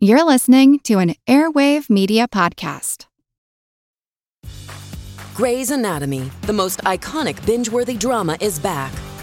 You're listening to an Airwave Media Podcast. Grey's Anatomy, the most iconic binge worthy drama, is back,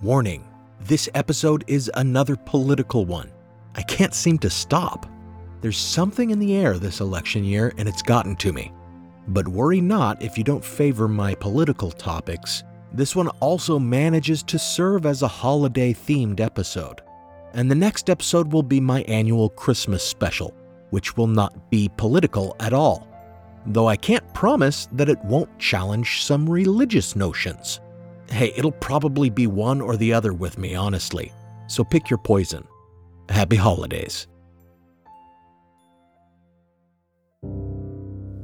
Warning this episode is another political one. I can't seem to stop. There's something in the air this election year, and it's gotten to me. But worry not if you don't favor my political topics. This one also manages to serve as a holiday themed episode. And the next episode will be my annual Christmas special, which will not be political at all. Though I can't promise that it won't challenge some religious notions. Hey, it'll probably be one or the other with me, honestly. So pick your poison. Happy holidays.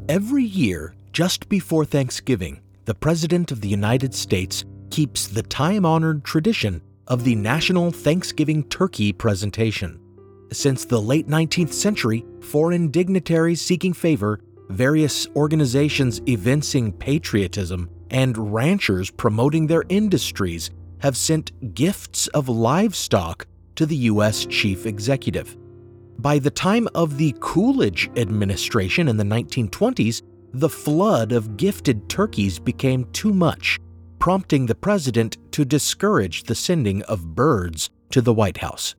Every year, just before Thanksgiving, the President of the United States keeps the time honored tradition of the National Thanksgiving Turkey presentation. Since the late 19th century, foreign dignitaries seeking favor, various organizations evincing patriotism, and ranchers promoting their industries have sent gifts of livestock to the U.S. chief executive. By the time of the Coolidge administration in the 1920s, the flood of gifted turkeys became too much, prompting the president to discourage the sending of birds to the White House.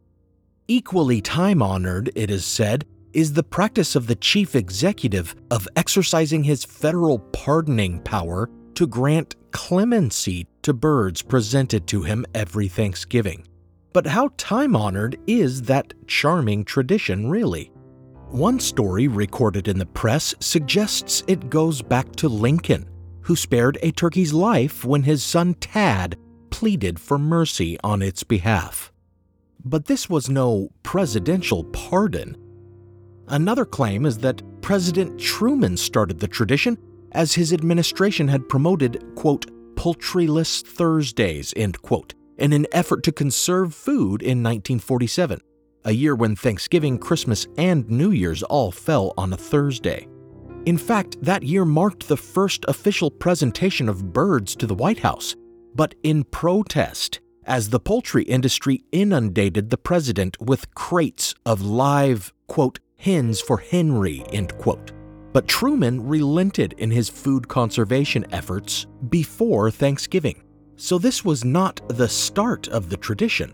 Equally time honored, it is said, is the practice of the chief executive of exercising his federal pardoning power to grant clemency to birds presented to him every Thanksgiving. But how time honored is that charming tradition, really? One story recorded in the press suggests it goes back to Lincoln, who spared a turkey's life when his son Tad pleaded for mercy on its behalf. But this was no presidential pardon. Another claim is that President Truman started the tradition as his administration had promoted, quote, poultryless Thursdays, end quote, in an effort to conserve food in 1947, a year when Thanksgiving, Christmas, and New Year's all fell on a Thursday. In fact, that year marked the first official presentation of birds to the White House, but in protest, as the poultry industry inundated the president with crates of live, quote, hens for Henry, end quote. But Truman relented in his food conservation efforts before Thanksgiving. So this was not the start of the tradition.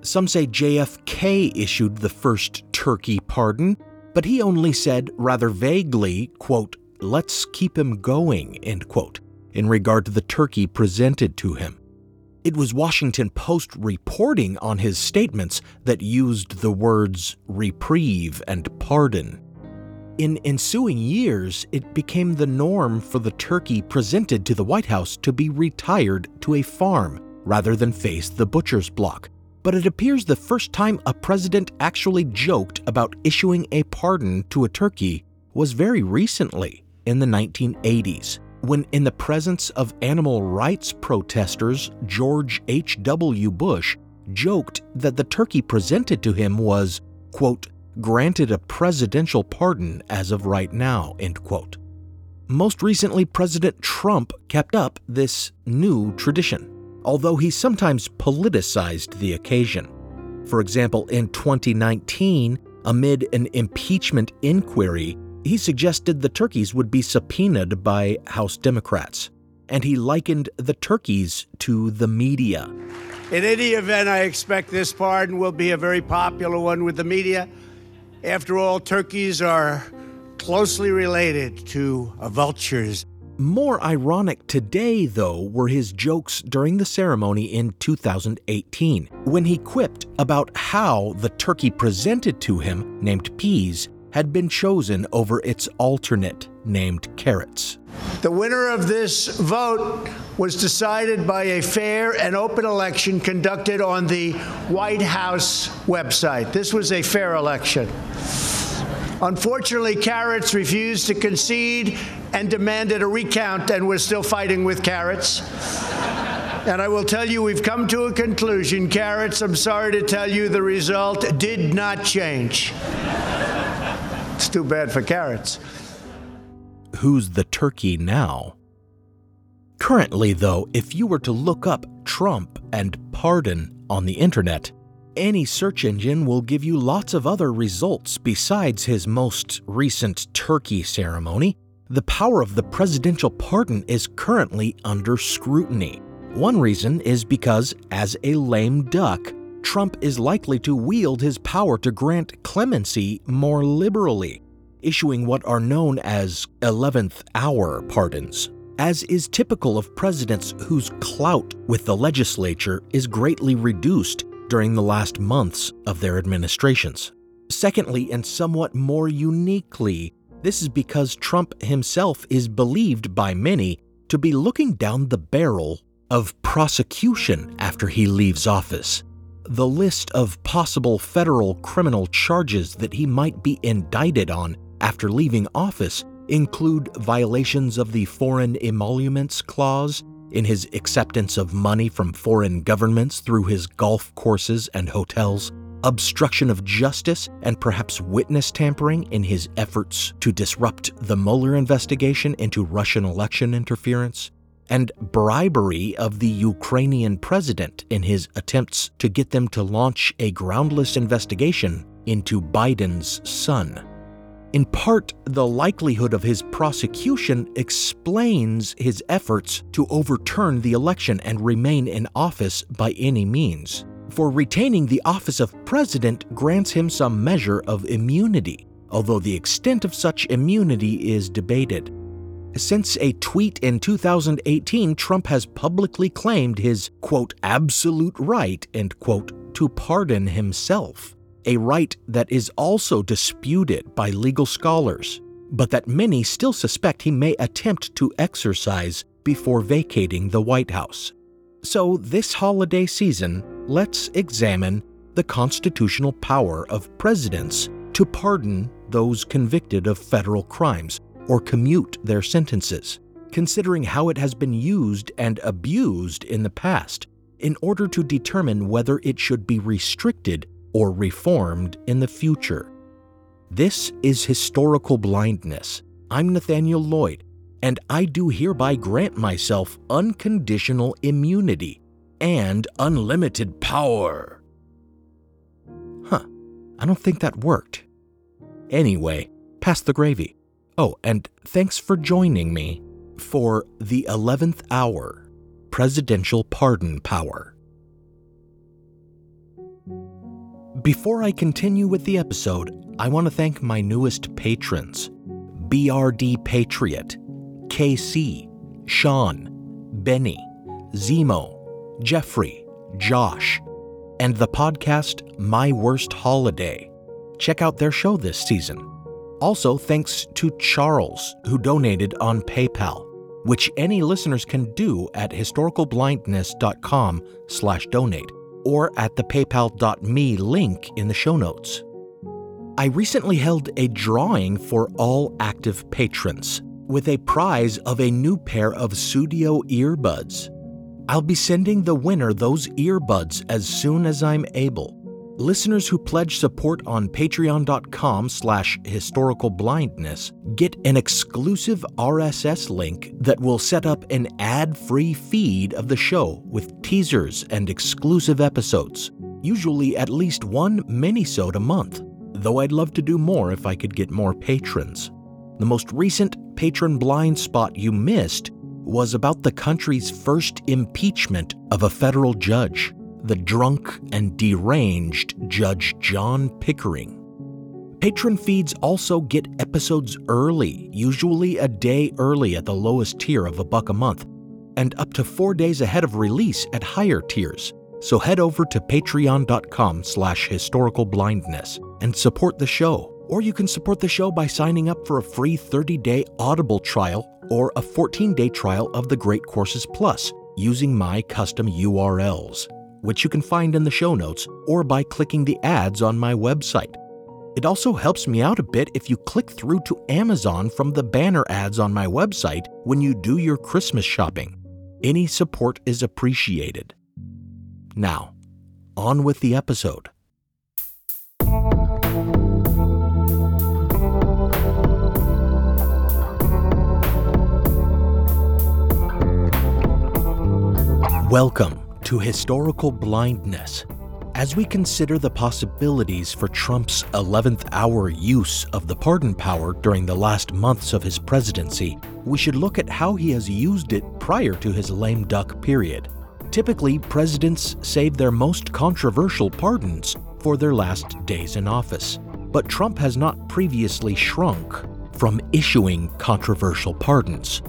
Some say JFK issued the first turkey pardon, but he only said rather vaguely, quote, let's keep him going, end quote, in regard to the turkey presented to him. It was Washington Post reporting on his statements that used the words reprieve and pardon. In ensuing years, it became the norm for the turkey presented to the White House to be retired to a farm rather than face the butcher's block. But it appears the first time a president actually joked about issuing a pardon to a turkey was very recently, in the 1980s, when, in the presence of animal rights protesters, George H.W. Bush joked that the turkey presented to him was, quote, granted a presidential pardon as of right now, end quote. Most recently, President Trump kept up this new tradition, although he sometimes politicized the occasion. For example, in 2019, amid an impeachment inquiry, he suggested the turkeys would be subpoenaed by House Democrats, and he likened the turkeys to the media. In any event, I expect this pardon will be a very popular one with the media. After all, turkeys are closely related to vultures. More ironic today, though, were his jokes during the ceremony in 2018, when he quipped about how the turkey presented to him, named Peas, had been chosen over its alternate, named Carrots. The winner of this vote was decided by a fair and open election conducted on the White House website. This was a fair election. Unfortunately, Carrots refused to concede and demanded a recount, and we're still fighting with Carrots. And I will tell you, we've come to a conclusion. Carrots, I'm sorry to tell you, the result did not change. It's too bad for Carrots. Who's the turkey now? Currently, though, if you were to look up Trump and pardon on the internet, any search engine will give you lots of other results besides his most recent turkey ceremony. The power of the presidential pardon is currently under scrutiny. One reason is because, as a lame duck, Trump is likely to wield his power to grant clemency more liberally, issuing what are known as 11th hour pardons, as is typical of presidents whose clout with the legislature is greatly reduced during the last months of their administrations. Secondly, and somewhat more uniquely, this is because Trump himself is believed by many to be looking down the barrel of prosecution after he leaves office. The list of possible federal criminal charges that he might be indicted on after leaving office include violations of the Foreign Emoluments Clause in his acceptance of money from foreign governments through his golf courses and hotels, obstruction of justice, and perhaps witness tampering in his efforts to disrupt the Mueller investigation into Russian election interference, and bribery of the Ukrainian president in his attempts to get them to launch a groundless investigation into Biden's son. In part, the likelihood of his prosecution explains his efforts to overturn the election and remain in office by any means. For retaining the office of president grants him some measure of immunity, although the extent of such immunity is debated. Since a tweet in 2018, Trump has publicly claimed his, quote, absolute right, end quote, to pardon himself a right that is also disputed by legal scholars, but that many still suspect he may attempt to exercise before vacating the White House. So, this holiday season, let's examine the constitutional power of presidents to pardon those convicted of federal crimes or commute their sentences, considering how it has been used and abused in the past in order to determine whether it should be restricted or reformed in the future. This is historical blindness. I'm Nathaniel Lloyd, and I do hereby grant myself unconditional immunity and unlimited power. Huh, I don't think that worked. Anyway, pass the gravy. Oh, and thanks for joining me for the 11th hour presidential pardon power. Before I continue with the episode, I want to thank my newest patrons BRD Patriot, KC, Sean, Benny, Zemo, Jeffrey, Josh, and the podcast My Worst Holiday. Check out their show this season. Also, thanks to Charles, who donated on PayPal, which any listeners can do at historicalblindness.com slash donate or at the paypal.me link in the show notes. I recently held a drawing for all active patrons with a prize of a new pair of Sudio earbuds. I'll be sending the winner those earbuds as soon as I'm able. Listeners who pledge support on patreon.com slash historicalblindness get an exclusive RSS link that will set up an ad-free feed of the show with teasers and exclusive episodes, usually at least one mini-sode a month, though I'd love to do more if I could get more patrons. The most recent patron blind spot you missed was about the country's first impeachment of a federal judge the drunk and deranged Judge John Pickering. Patron feeds also get episodes early, usually a day early at the lowest tier of a buck a month, and up to four days ahead of release at higher tiers. So head over to patreon.com slash historicalblindness and support the show. Or you can support the show by signing up for a free 30-day Audible trial or a 14-day trial of the Great Courses Plus using my custom URLs, which you can find in the show notes or by clicking the ads on my website. It also helps me out a bit if you click through to Amazon from the banner ads on my website when you do your Christmas shopping. Any support is appreciated. Now, on with the episode. Welcome to Historical Blindness. As we consider the possibilities for Trump's 11th hour use of the pardon power during the last months of his presidency, we should look at how he has used it prior to his lame duck period. Typically, presidents save their most controversial pardons for their last days in office. But Trump has not previously shrunk from issuing controversial pardons.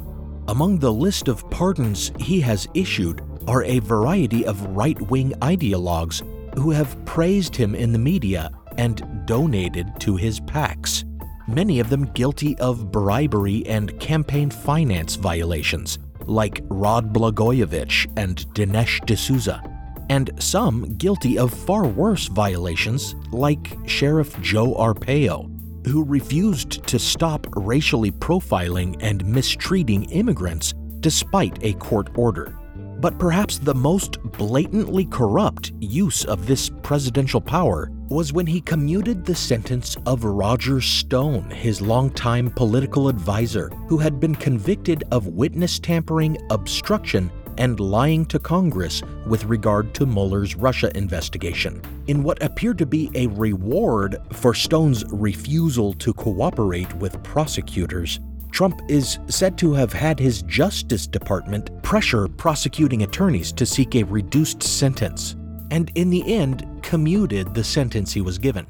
Among the list of pardons he has issued are a variety of right wing ideologues who have praised him in the media and donated to his PACs, many of them guilty of bribery and campaign finance violations, like Rod Blagojevich and Dinesh D'Souza, and some guilty of far worse violations, like Sheriff Joe Arpaio, who refused to stop racially profiling and mistreating immigrants despite a court order. But perhaps the most blatantly corrupt use of this presidential power was when he commuted the sentence of Roger Stone, his longtime political advisor, who had been convicted of witness tampering, obstruction, and lying to Congress with regard to Mueller's Russia investigation, in what appeared to be a reward for Stone's refusal to cooperate with prosecutors Trump is said to have had his Justice Department pressure prosecuting attorneys to seek a reduced sentence, and in the end, commuted the sentence he was given.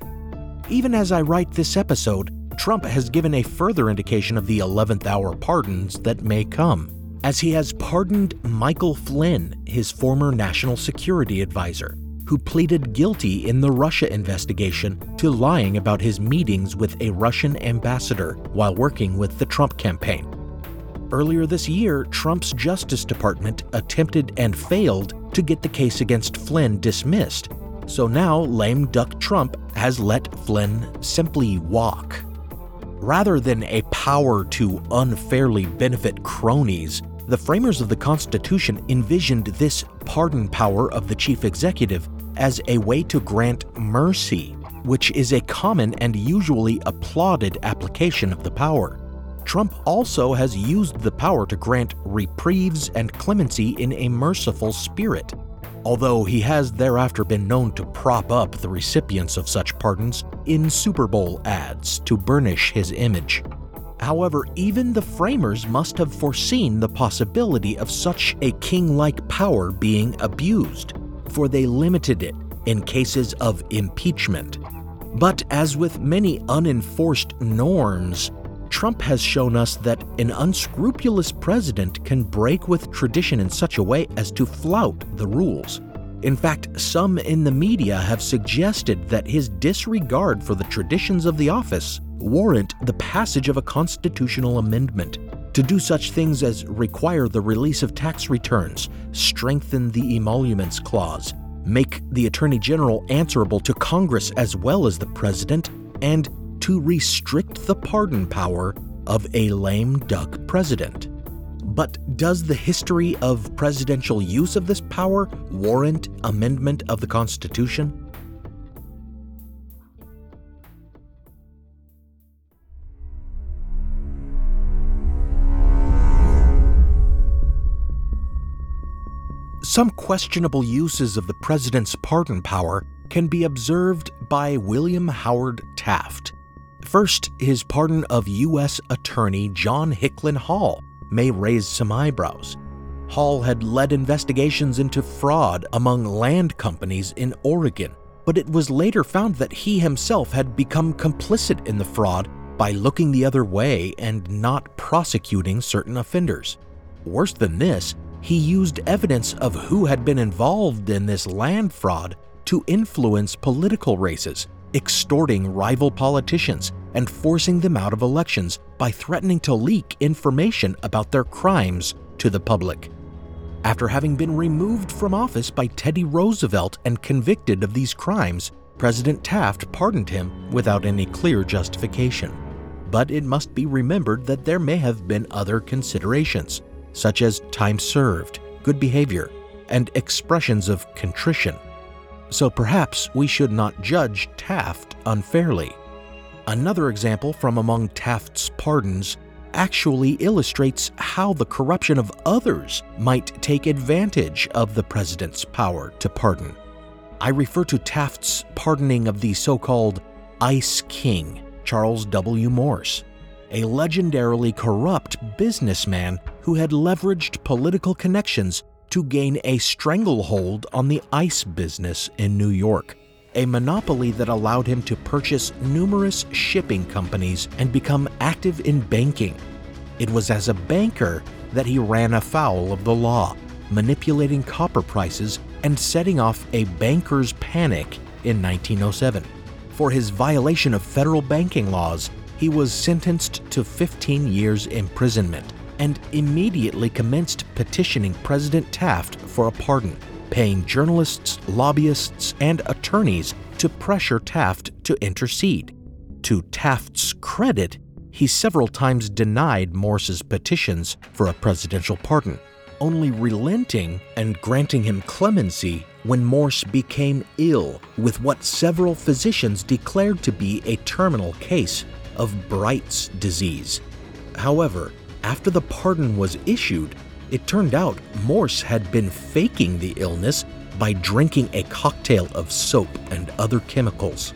Even as I write this episode, Trump has given a further indication of the 11th hour pardons that may come, as he has pardoned Michael Flynn, his former national security advisor, who pleaded guilty in the Russia investigation to lying about his meetings with a Russian ambassador while working with the Trump campaign. Earlier this year, Trump's Justice Department attempted and failed to get the case against Flynn dismissed. So now, lame duck Trump has let Flynn simply walk. Rather than a power to unfairly benefit cronies, the framers of the Constitution envisioned this pardon power of the chief executive as a way to grant mercy, which is a common and usually applauded application of the power. Trump also has used the power to grant reprieves and clemency in a merciful spirit, although he has thereafter been known to prop up the recipients of such pardons in Super Bowl ads to burnish his image. However, even the framers must have foreseen the possibility of such a king like power being abused, for they limited it in cases of impeachment. But as with many unenforced norms, Trump has shown us that an unscrupulous president can break with tradition in such a way as to flout the rules. In fact, some in the media have suggested that his disregard for the traditions of the office warrant the passage of a constitutional amendment to do such things as require the release of tax returns, strengthen the emoluments clause, make the Attorney General answerable to Congress as well as the President, and to restrict the pardon power of a lame duck president. But does the history of presidential use of this power warrant amendment of the Constitution? Some questionable uses of the president's pardon power can be observed by William Howard Taft. First, his pardon of U.S. Attorney John Hicklin Hall may raise some eyebrows. Hall had led investigations into fraud among land companies in Oregon, but it was later found that he himself had become complicit in the fraud by looking the other way and not prosecuting certain offenders. Worse than this, he used evidence of who had been involved in this land fraud to influence political races, extorting rival politicians and forcing them out of elections by threatening to leak information about their crimes to the public. After having been removed from office by Teddy Roosevelt and convicted of these crimes, President Taft pardoned him without any clear justification. But it must be remembered that there may have been other considerations, such as time served, good behavior, and expressions of contrition. So perhaps we should not judge Taft unfairly. Another example from among Taft's pardons actually illustrates how the corruption of others might take advantage of the president's power to pardon. I refer to Taft's pardoning of the so called Ice King, Charles W. Morse, a legendarily corrupt businessman who had leveraged political connections to gain a stranglehold on the ice business in New York a monopoly that allowed him to purchase numerous shipping companies and become active in banking. It was as a banker that he ran afoul of the law, manipulating copper prices and setting off a banker's panic in 1907. For his violation of federal banking laws, he was sentenced to 15 years imprisonment and immediately commenced petitioning President Taft for a pardon paying journalists, lobbyists, and attorneys to pressure Taft to intercede. To Taft's credit, he several times denied Morse's petitions for a presidential pardon, only relenting and granting him clemency when Morse became ill with what several physicians declared to be a terminal case of Bright's disease. However, after the pardon was issued, it turned out Morse had been faking the illness by drinking a cocktail of soap and other chemicals.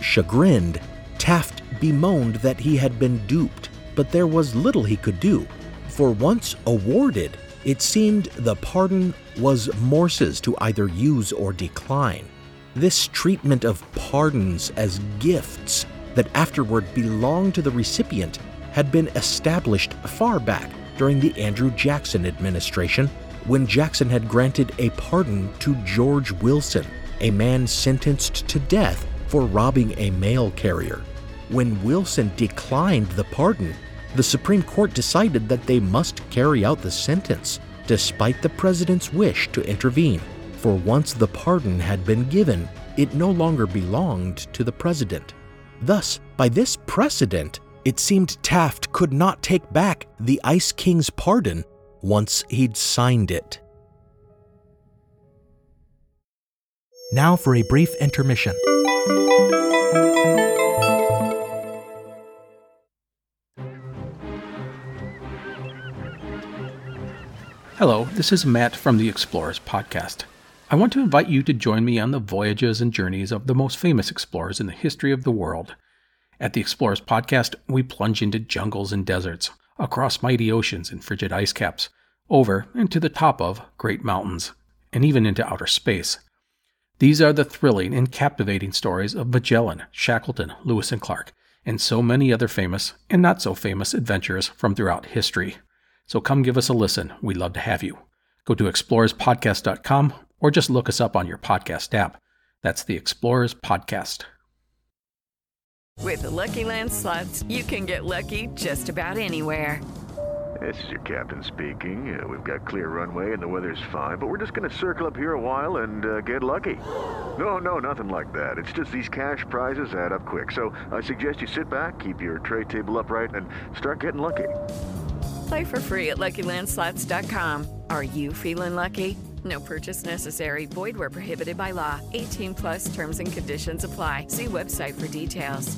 Chagrined, Taft bemoaned that he had been duped, but there was little he could do. For once awarded, it seemed the pardon was Morse's to either use or decline. This treatment of pardons as gifts that afterward belonged to the recipient had been established far back during the Andrew Jackson administration when Jackson had granted a pardon to George Wilson, a man sentenced to death for robbing a mail carrier. When Wilson declined the pardon, the Supreme Court decided that they must carry out the sentence, despite the president's wish to intervene. For once the pardon had been given, it no longer belonged to the president. Thus, by this precedent, it seemed Taft could not take back the Ice King's pardon once he'd signed it. Now for a brief intermission. Hello, this is Matt from the Explorers Podcast. I want to invite you to join me on the voyages and journeys of the most famous explorers in the history of the world. At the Explorers Podcast, we plunge into jungles and deserts, across mighty oceans and frigid ice caps, over and to the top of great mountains, and even into outer space. These are the thrilling and captivating stories of Magellan, Shackleton, Lewis and Clark, and so many other famous and not so famous adventurers from throughout history. So come give us a listen. We'd love to have you. Go to explorerspodcast.com or just look us up on your podcast app. That's the Explorers Podcast. With the Lucky Land slots, you can get lucky just about anywhere. This is your captain speaking. Uh, we've got clear runway and the weather's fine, but we're just going to circle up here a while and uh, get lucky. No, no, nothing like that. It's just these cash prizes add up quick. So I suggest you sit back, keep your tray table upright, and start getting lucky. Play for free at LuckyLandSlots.com. Are you feeling lucky? No purchase necessary. Void where prohibited by law. 18 plus terms and conditions apply. See website for details.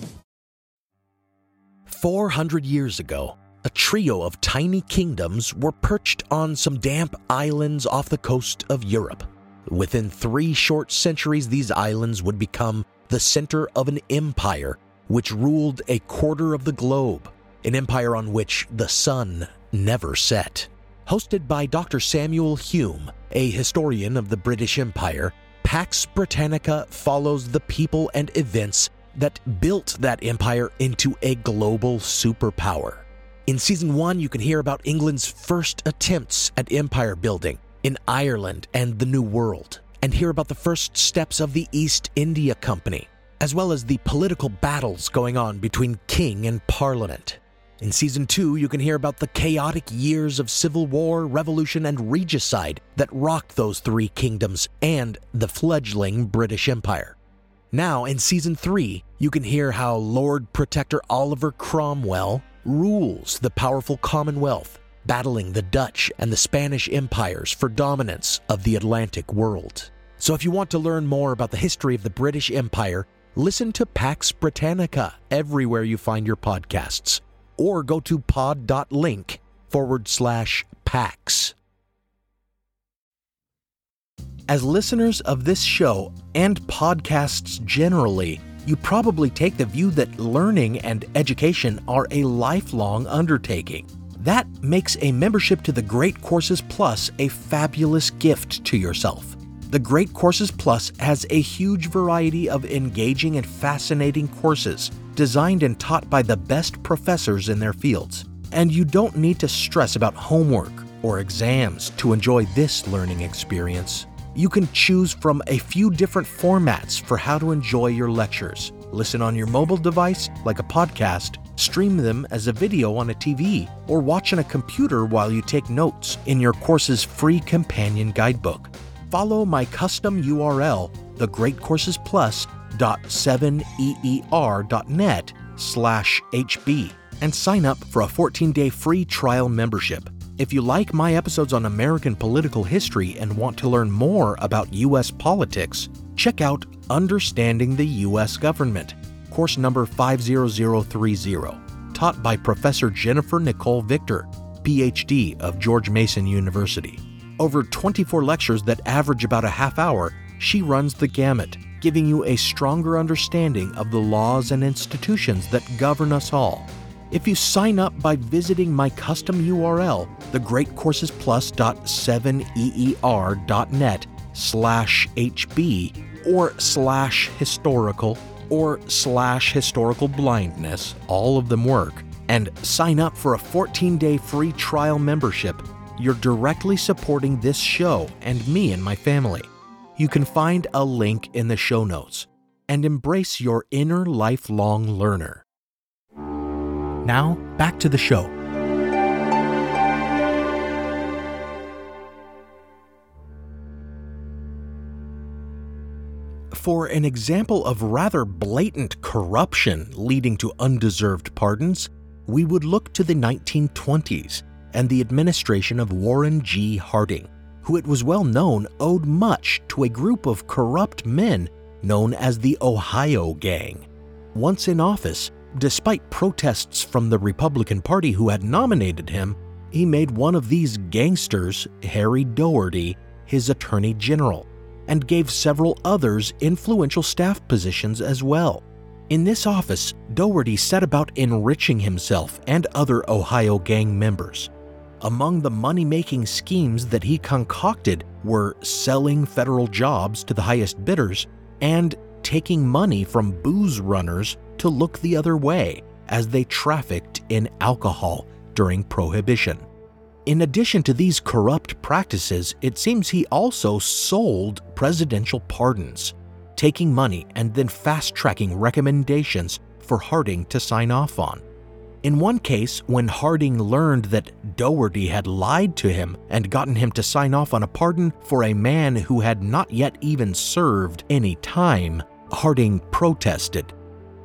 400 years ago, a trio of tiny kingdoms were perched on some damp islands off the coast of Europe. Within three short centuries, these islands would become the center of an empire which ruled a quarter of the globe, an empire on which the sun never set. Hosted by Dr. Samuel Hume, a historian of the British Empire, Pax Britannica follows the people and events that built that empire into a global superpower. In season one, you can hear about England's first attempts at empire building in Ireland and the New World, and hear about the first steps of the East India Company, as well as the political battles going on between king and parliament. In season two, you can hear about the chaotic years of civil war, revolution, and regicide that rocked those three kingdoms and the fledgling British Empire. Now, in season three, you can hear how Lord Protector Oliver Cromwell rules the powerful Commonwealth, battling the Dutch and the Spanish empires for dominance of the Atlantic world. So, if you want to learn more about the history of the British Empire, listen to Pax Britannica everywhere you find your podcasts or go to pod.link forward slash PAX. As listeners of this show and podcasts generally, you probably take the view that learning and education are a lifelong undertaking. That makes a membership to the Great Courses Plus a fabulous gift to yourself. The Great Courses Plus has a huge variety of engaging and fascinating courses designed and taught by the best professors in their fields. And you don't need to stress about homework or exams to enjoy this learning experience. You can choose from a few different formats for how to enjoy your lectures. Listen on your mobile device, like a podcast, stream them as a video on a TV, or watch on a computer while you take notes in your course's free companion guidebook. Follow my custom URL, thegreatcoursesplus.7eer.net slash hb and sign up for a 14-day free trial membership. If you like my episodes on American political history and want to learn more about U.S. politics, check out Understanding the U.S. Government, course number 50030, taught by Professor Jennifer Nicole Victor, PhD of George Mason University. Over 24 lectures that average about a half hour, she runs the gamut, giving you a stronger understanding of the laws and institutions that govern us all if you sign up by visiting my custom URL, thegreatcoursesplus.7eer.net slash hb or slash historical or slash historical blindness, all of them work, and sign up for a 14-day free trial membership, you're directly supporting this show and me and my family. You can find a link in the show notes and embrace your inner lifelong learner. Now, back to the show. For an example of rather blatant corruption leading to undeserved pardons, we would look to the 1920s and the administration of Warren G. Harding, who it was well known owed much to a group of corrupt men known as the Ohio Gang. Once in office, Despite protests from the Republican Party who had nominated him, he made one of these gangsters, Harry Daugherty, his Attorney General, and gave several others influential staff positions as well. In this office, Daugherty set about enriching himself and other Ohio gang members. Among the money making schemes that he concocted were selling federal jobs to the highest bidders and taking money from booze runners to look the other way as they trafficked in alcohol during Prohibition. In addition to these corrupt practices, it seems he also sold presidential pardons, taking money and then fast tracking recommendations for Harding to sign off on. In one case, when Harding learned that Daugherty had lied to him and gotten him to sign off on a pardon for a man who had not yet even served any time, Harding protested.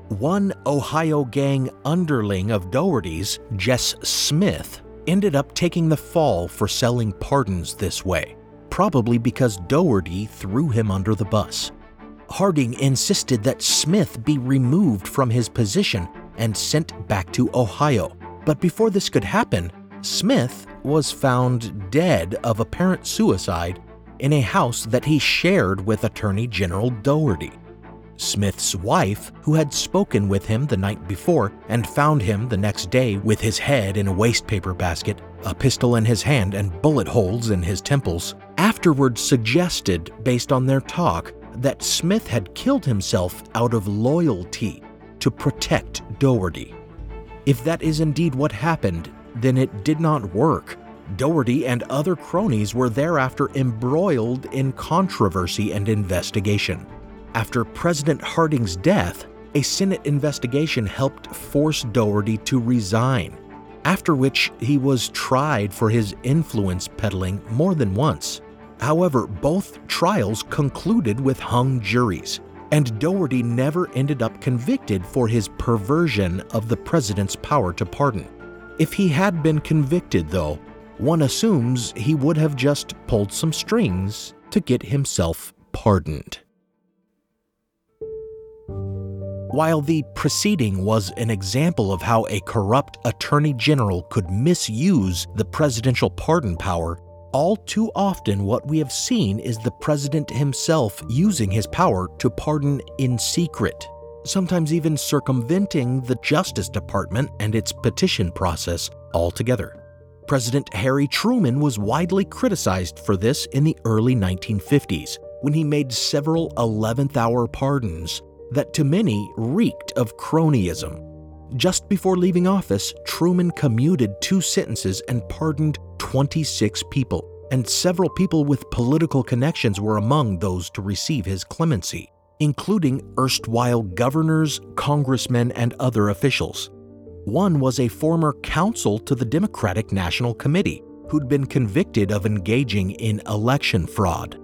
One Ohio gang underling of Daugherty's, Jess Smith, ended up taking the fall for selling pardons this way, probably because Daugherty threw him under the bus. Harding insisted that Smith be removed from his position and sent back to Ohio. But before this could happen, Smith was found dead of apparent suicide in a house that he shared with Attorney General Daugherty. Smith's wife, who had spoken with him the night before and found him the next day with his head in a wastepaper basket, a pistol in his hand, and bullet holes in his temples, afterwards suggested, based on their talk, that Smith had killed himself out of loyalty to protect Daugherty. If that is indeed what happened, then it did not work. Daugherty and other cronies were thereafter embroiled in controversy and investigation. After President Harding's death, a Senate investigation helped force Daugherty to resign, after which he was tried for his influence peddling more than once. However, both trials concluded with hung juries, and Daugherty never ended up convicted for his perversion of the president's power to pardon. If he had been convicted, though, one assumes he would have just pulled some strings to get himself pardoned. While the proceeding was an example of how a corrupt attorney general could misuse the presidential pardon power, all too often what we have seen is the president himself using his power to pardon in secret, sometimes even circumventing the Justice Department and its petition process altogether. President Harry Truman was widely criticized for this in the early 1950s when he made several 11th hour pardons that to many reeked of cronyism. Just before leaving office, Truman commuted two sentences and pardoned 26 people, and several people with political connections were among those to receive his clemency, including erstwhile governors, congressmen, and other officials. One was a former counsel to the Democratic National Committee who'd been convicted of engaging in election fraud.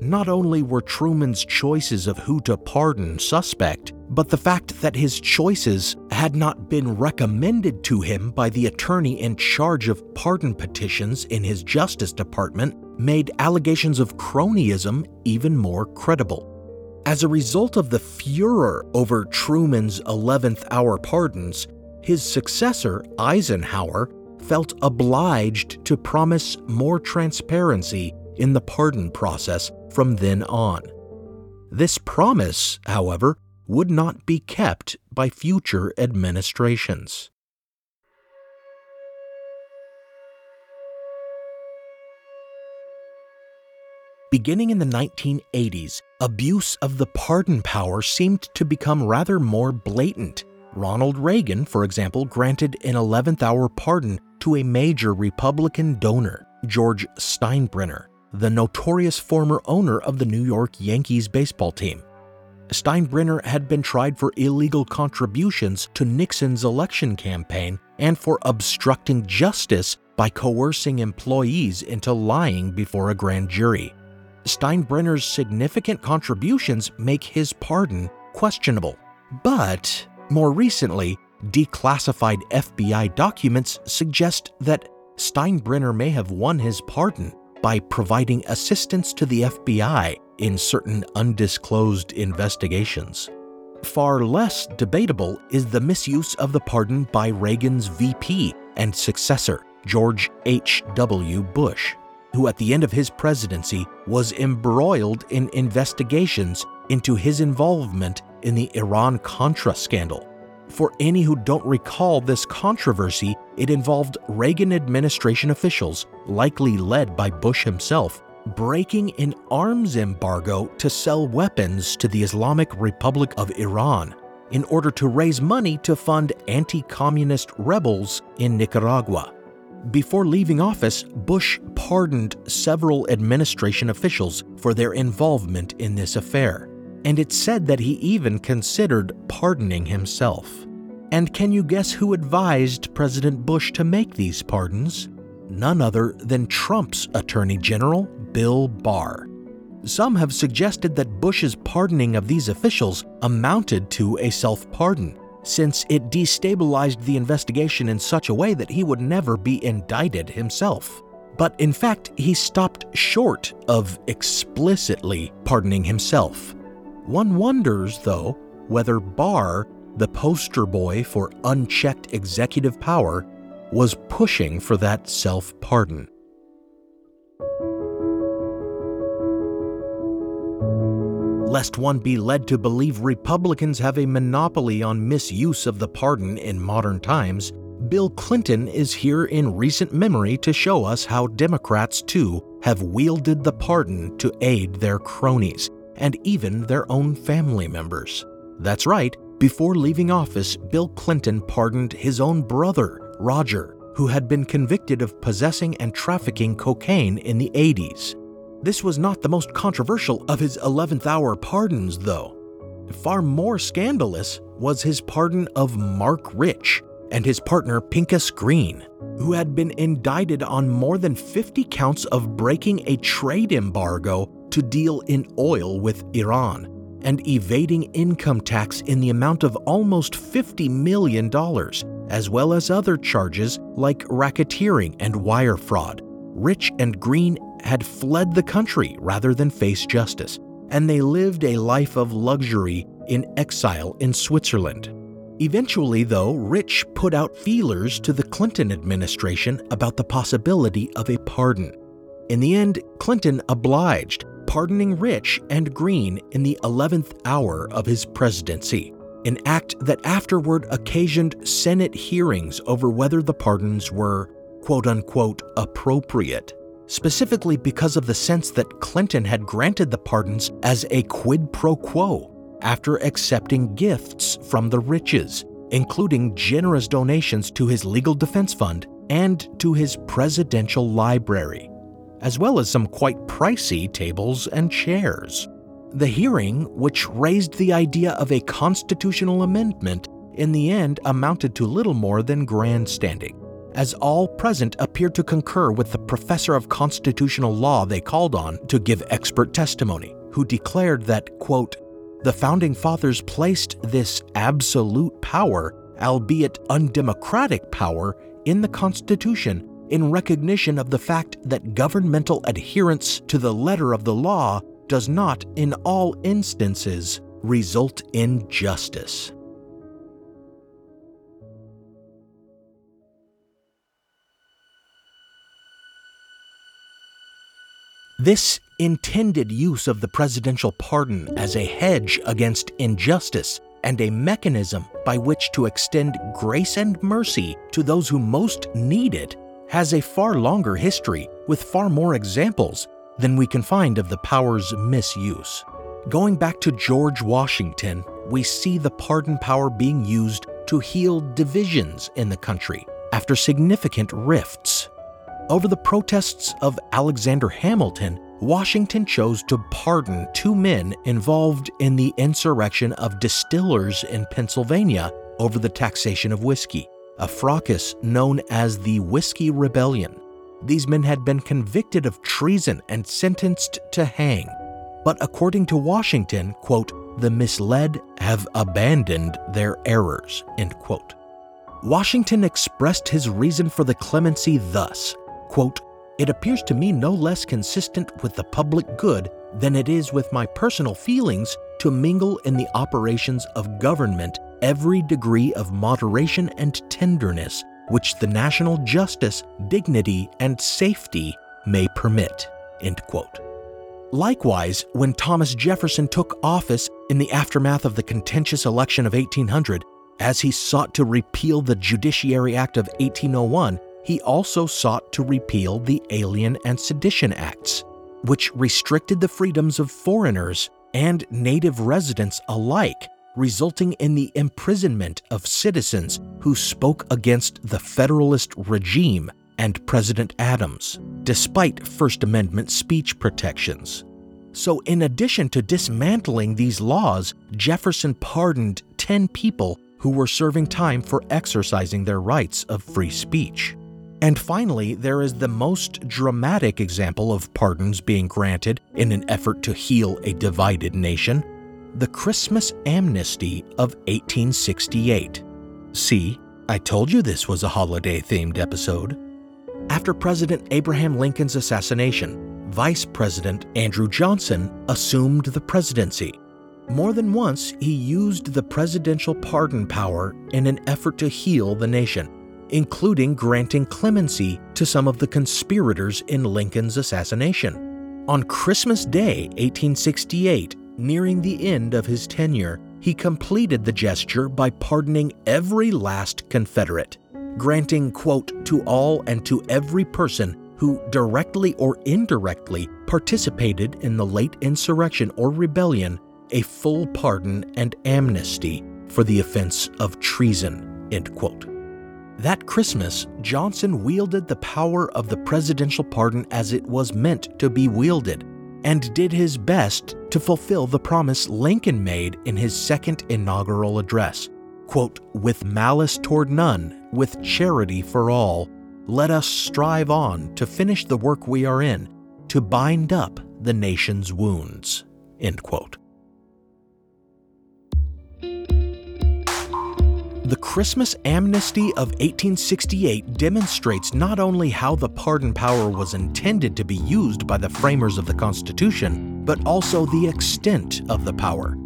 Not only were Truman's choices of who to pardon suspect, but the fact that his choices had not been recommended to him by the attorney in charge of pardon petitions in his Justice Department made allegations of cronyism even more credible. As a result of the furor over Truman's 11th hour pardons, his successor, Eisenhower, felt obliged to promise more transparency in the pardon process from then on. This promise, however, would not be kept by future administrations. Beginning in the 1980s, abuse of the pardon power seemed to become rather more blatant. Ronald Reagan, for example, granted an 11th hour pardon to a major Republican donor, George Steinbrenner, the notorious former owner of the New York Yankees baseball team. Steinbrenner had been tried for illegal contributions to Nixon's election campaign and for obstructing justice by coercing employees into lying before a grand jury. Steinbrenner's significant contributions make his pardon questionable. But more recently, declassified FBI documents suggest that Steinbrenner may have won his pardon by providing assistance to the FBI in certain undisclosed investigations. Far less debatable is the misuse of the pardon by Reagan's VP and successor, George H.W. Bush, who at the end of his presidency was embroiled in investigations into his involvement in the Iran Contra scandal. For any who don't recall this controversy, it involved Reagan administration officials, likely led by Bush himself, breaking an arms embargo to sell weapons to the Islamic Republic of Iran in order to raise money to fund anti communist rebels in Nicaragua. Before leaving office, Bush pardoned several administration officials for their involvement in this affair and it's said that he even considered pardoning himself. And can you guess who advised President Bush to make these pardons? None other than Trump's Attorney General, Bill Barr. Some have suggested that Bush's pardoning of these officials amounted to a self pardon, since it destabilized the investigation in such a way that he would never be indicted himself. But in fact, he stopped short of explicitly pardoning himself. One wonders, though, whether Barr, the poster boy for unchecked executive power, was pushing for that self pardon. Lest one be led to believe Republicans have a monopoly on misuse of the pardon in modern times, Bill Clinton is here in recent memory to show us how Democrats, too, have wielded the pardon to aid their cronies, and even their own family members. That's right, before leaving office, Bill Clinton pardoned his own brother, Roger, who had been convicted of possessing and trafficking cocaine in the 80s. This was not the most controversial of his 11th hour pardons, though. Far more scandalous was his pardon of Marc Rich and his partner Pincus Green, who had been indicted on more than 50 counts of breaking a trade embargo to deal in oil with Iran and evading income tax in the amount of almost $50 million, as well as other charges like racketeering and wire fraud. Rich and Green had fled the country rather than face justice, and they lived a life of luxury in exile in Switzerland. Eventually, though, Rich put out feelers to the Clinton administration about the possibility of a pardon. In the end, Clinton obliged, pardoning Rich and Green in the 11th hour of his presidency, an act that afterward occasioned Senate hearings over whether the pardons were quote unquote appropriate, specifically because of the sense that Clinton had granted the pardons as a quid pro quo after accepting gifts from the riches, including generous donations to his legal defense fund and to his presidential library, as well as some quite pricey tables and chairs. The hearing, which raised the idea of a constitutional amendment, in the end amounted to little more than grandstanding, as all present appeared to concur with the professor of constitutional law they called on to give expert testimony, who declared that, quote, the founding fathers placed this absolute power, albeit undemocratic power, in the Constitution in recognition of the fact that governmental adherence to the letter of the law does not, in all instances, result in justice. This intended use of the presidential pardon as a hedge against injustice and a mechanism by which to extend grace and mercy to those who most need it has a far longer history with far more examples than we can find of the power's misuse. Going back to George Washington, we see the pardon power being used to heal divisions in the country after significant rifts. Over the protests of Alexander Hamilton, Washington chose to pardon two men involved in the insurrection of distillers in Pennsylvania over the taxation of whiskey, a fracas known as the Whiskey Rebellion. These men had been convicted of treason and sentenced to hang. But according to Washington, quote, the misled have abandoned their errors, end quote. Washington expressed his reason for the clemency thus, quote, it appears to me no less consistent with the public good than it is with my personal feelings to mingle in the operations of government every degree of moderation and tenderness which the national justice, dignity, and safety may permit. End quote. Likewise, when Thomas Jefferson took office in the aftermath of the contentious election of 1800, as he sought to repeal the Judiciary Act of 1801, he also sought to repeal the Alien and Sedition Acts, which restricted the freedoms of foreigners and native residents alike, resulting in the imprisonment of citizens who spoke against the Federalist regime and President Adams, despite First Amendment speech protections. So, in addition to dismantling these laws, Jefferson pardoned 10 people who were serving time for exercising their rights of free speech. And finally, there is the most dramatic example of pardons being granted in an effort to heal a divided nation the Christmas amnesty of 1868. See, I told you this was a holiday themed episode. After President Abraham Lincoln's assassination, Vice President Andrew Johnson assumed the presidency. More than once, he used the presidential pardon power in an effort to heal the nation including granting clemency to some of the conspirators in Lincoln's assassination. On Christmas Day, 1868, nearing the end of his tenure, he completed the gesture by pardoning every last Confederate, granting, quote, to all and to every person who directly or indirectly participated in the late insurrection or rebellion a full pardon and amnesty for the offense of treason. End quote. That Christmas, Johnson wielded the power of the presidential pardon as it was meant to be wielded and did his best to fulfill the promise Lincoln made in his second inaugural address. Quote, with malice toward none, with charity for all, let us strive on to finish the work we are in, to bind up the nation's wounds. End quote. The Christmas amnesty of 1868 demonstrates not only how the pardon power was intended to be used by the framers of the Constitution, but also the extent of the power.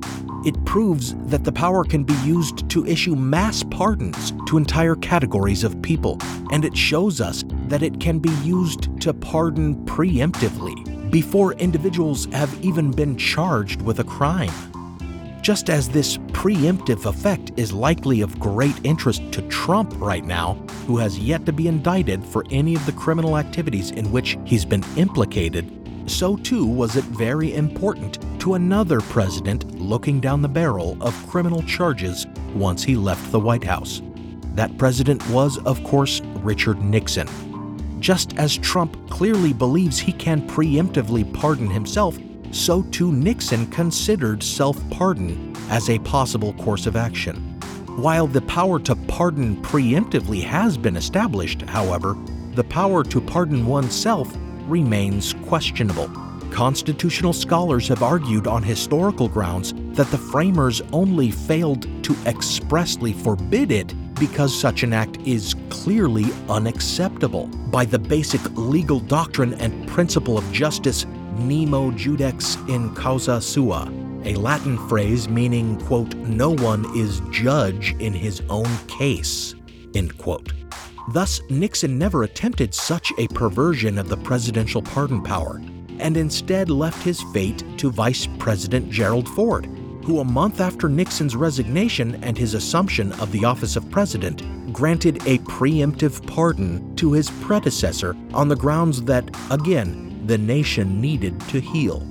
It proves that the power can be used to issue mass pardons to entire categories of people, and it shows us that it can be used to pardon preemptively before individuals have even been charged with a crime just as this preemptive effect is likely of great interest to Trump right now, who has yet to be indicted for any of the criminal activities in which he's been implicated, so too was it very important to another president looking down the barrel of criminal charges once he left the White House. That president was, of course, Richard Nixon. Just as Trump clearly believes he can preemptively pardon himself so too Nixon considered self pardon as a possible course of action. While the power to pardon preemptively has been established, however, the power to pardon oneself remains questionable. Constitutional scholars have argued on historical grounds that the framers only failed to expressly forbid it because such an act is clearly unacceptable by the basic legal doctrine and principle of justice nemo judex in causa sua, a Latin phrase meaning, quote, no one is judge in his own case, end quote. Thus, Nixon never attempted such a perversion of the presidential pardon power, and instead left his fate to Vice President Gerald Ford, who a month after Nixon's resignation and his assumption of the office of president, granted a preemptive pardon to his predecessor on the grounds that, again, the nation needed to heal.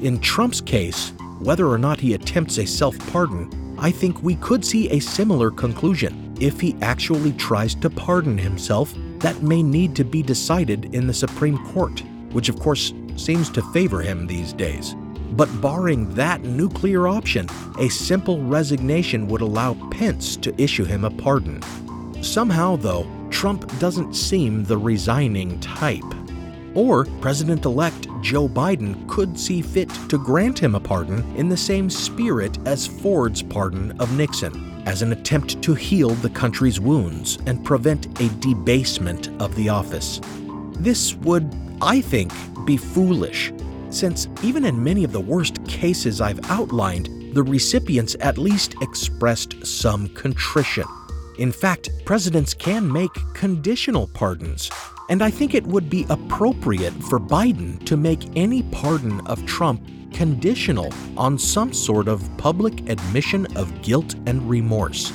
In Trump's case, whether or not he attempts a self pardon, I think we could see a similar conclusion. If he actually tries to pardon himself, that may need to be decided in the Supreme Court, which of course seems to favor him these days. But barring that nuclear option, a simple resignation would allow Pence to issue him a pardon. Somehow, though, Trump doesn't seem the resigning type. Or President elect Joe Biden could see fit to grant him a pardon in the same spirit as Ford's pardon of Nixon, as an attempt to heal the country's wounds and prevent a debasement of the office. This would, I think, be foolish, since even in many of the worst cases I've outlined, the recipients at least expressed some contrition. In fact, presidents can make conditional pardons, and I think it would be appropriate for Biden to make any pardon of Trump conditional on some sort of public admission of guilt and remorse,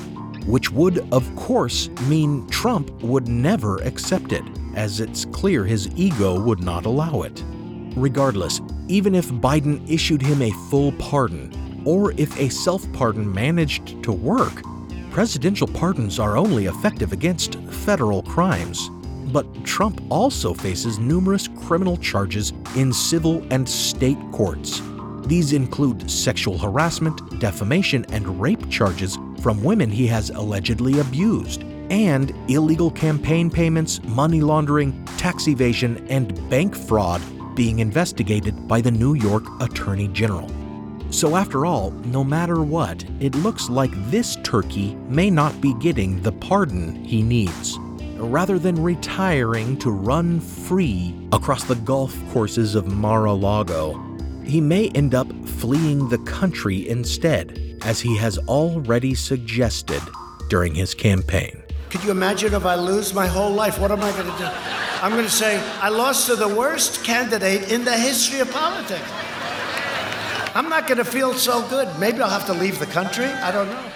which would, of course, mean Trump would never accept it, as it's clear his ego would not allow it. Regardless, even if Biden issued him a full pardon, or if a self pardon managed to work, presidential pardons are only effective against federal crimes. But Trump also faces numerous criminal charges in civil and state courts. These include sexual harassment, defamation, and rape charges from women he has allegedly abused, and illegal campaign payments, money laundering, tax evasion, and bank fraud being investigated by the New York Attorney General. So, after all, no matter what, it looks like this turkey may not be getting the pardon he needs rather than retiring to run free across the golf courses of Mar a Lago. He may end up fleeing the country instead, as he has already suggested during his campaign. Could you imagine if I lose my whole life? What am I going to do? I'm going to say, I lost to the worst candidate in the history of politics. I'm not going to feel so good. Maybe I'll have to leave the country. I don't know.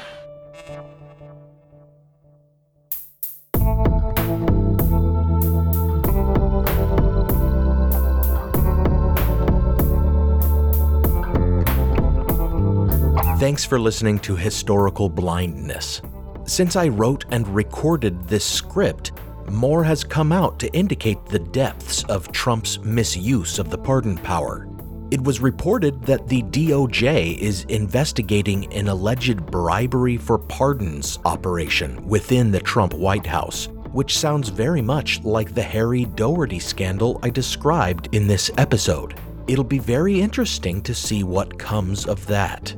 Thanks for listening to Historical Blindness. Since I wrote and recorded this script, more has come out to indicate the depths of Trump's misuse of the pardon power. It was reported that the DOJ is investigating an alleged bribery for pardons operation within the Trump White House, which sounds very much like the Harry Daugherty scandal I described in this episode. It'll be very interesting to see what comes of that.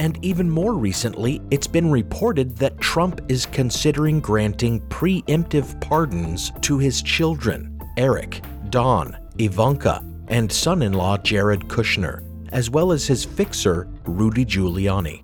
And even more recently, it's been reported that Trump is considering granting preemptive pardons to his children, Eric, Don, Ivanka, and son in law Jared Kushner, as well as his fixer, Rudy Giuliani.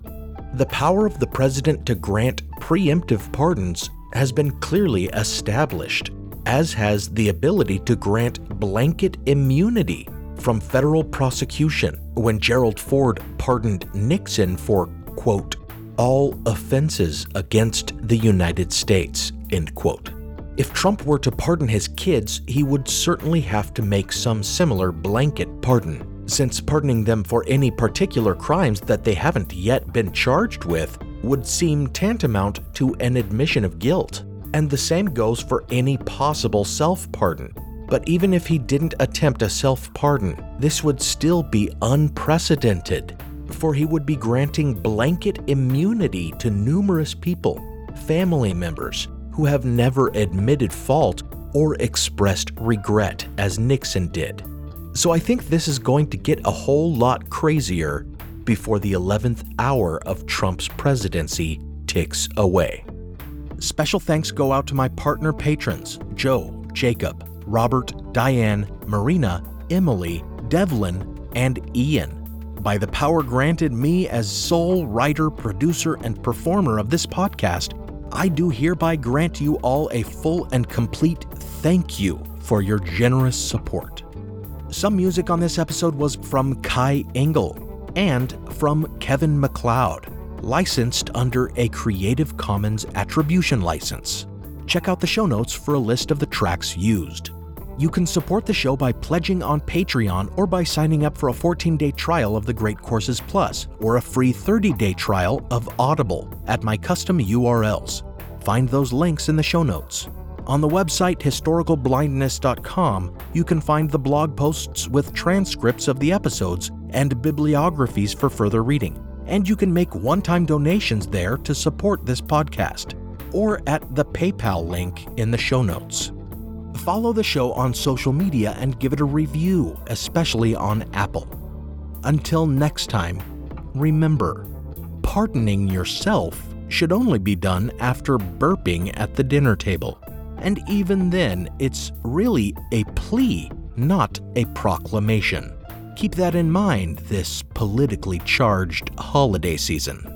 The power of the president to grant preemptive pardons has been clearly established, as has the ability to grant blanket immunity from federal prosecution when Gerald Ford pardoned Nixon for, quote, all offenses against the United States, end quote. If Trump were to pardon his kids, he would certainly have to make some similar blanket pardon, since pardoning them for any particular crimes that they haven't yet been charged with would seem tantamount to an admission of guilt. And the same goes for any possible self pardon. But even if he didn't attempt a self pardon, this would still be unprecedented, for he would be granting blanket immunity to numerous people, family members, who have never admitted fault or expressed regret as Nixon did. So I think this is going to get a whole lot crazier before the 11th hour of Trump's presidency ticks away. Special thanks go out to my partner patrons Joe, Jacob, Robert, Diane, Marina, Emily, Devlin, and Ian. By the power granted me as sole writer, producer, and performer of this podcast, I do hereby grant you all a full and complete thank you for your generous support. Some music on this episode was from Kai Engel and from Kevin MacLeod, licensed under a Creative Commons Attribution license. Check out the show notes for a list of the tracks used. You can support the show by pledging on Patreon or by signing up for a 14 day trial of the Great Courses Plus or a free 30 day trial of Audible at my custom URLs. Find those links in the show notes. On the website historicalblindness.com, you can find the blog posts with transcripts of the episodes and bibliographies for further reading. And you can make one time donations there to support this podcast, or at the PayPal link in the show notes. Follow the show on social media and give it a review, especially on Apple. Until next time, remember pardoning yourself should only be done after burping at the dinner table. And even then, it's really a plea, not a proclamation. Keep that in mind this politically charged holiday season.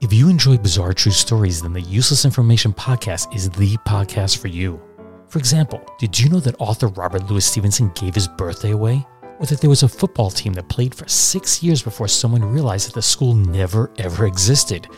If you enjoy bizarre true stories, then the Useless Information Podcast is the podcast for you. For example, did you know that author Robert Louis Stevenson gave his birthday away? Or that there was a football team that played for six years before someone realized that the school never ever existed?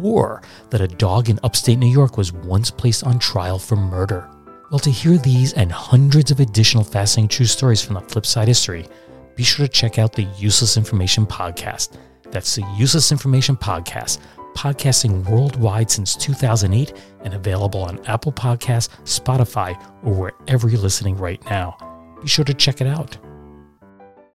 Or that a dog in upstate New York was once placed on trial for murder? Well, to hear these and hundreds of additional fascinating true stories from the Flipside history, be sure to check out the Useless Information Podcast. That's the Useless Information Podcast podcasting worldwide since 2008 and available on Apple Podcasts, Spotify, or wherever you're listening right now. Be sure to check it out.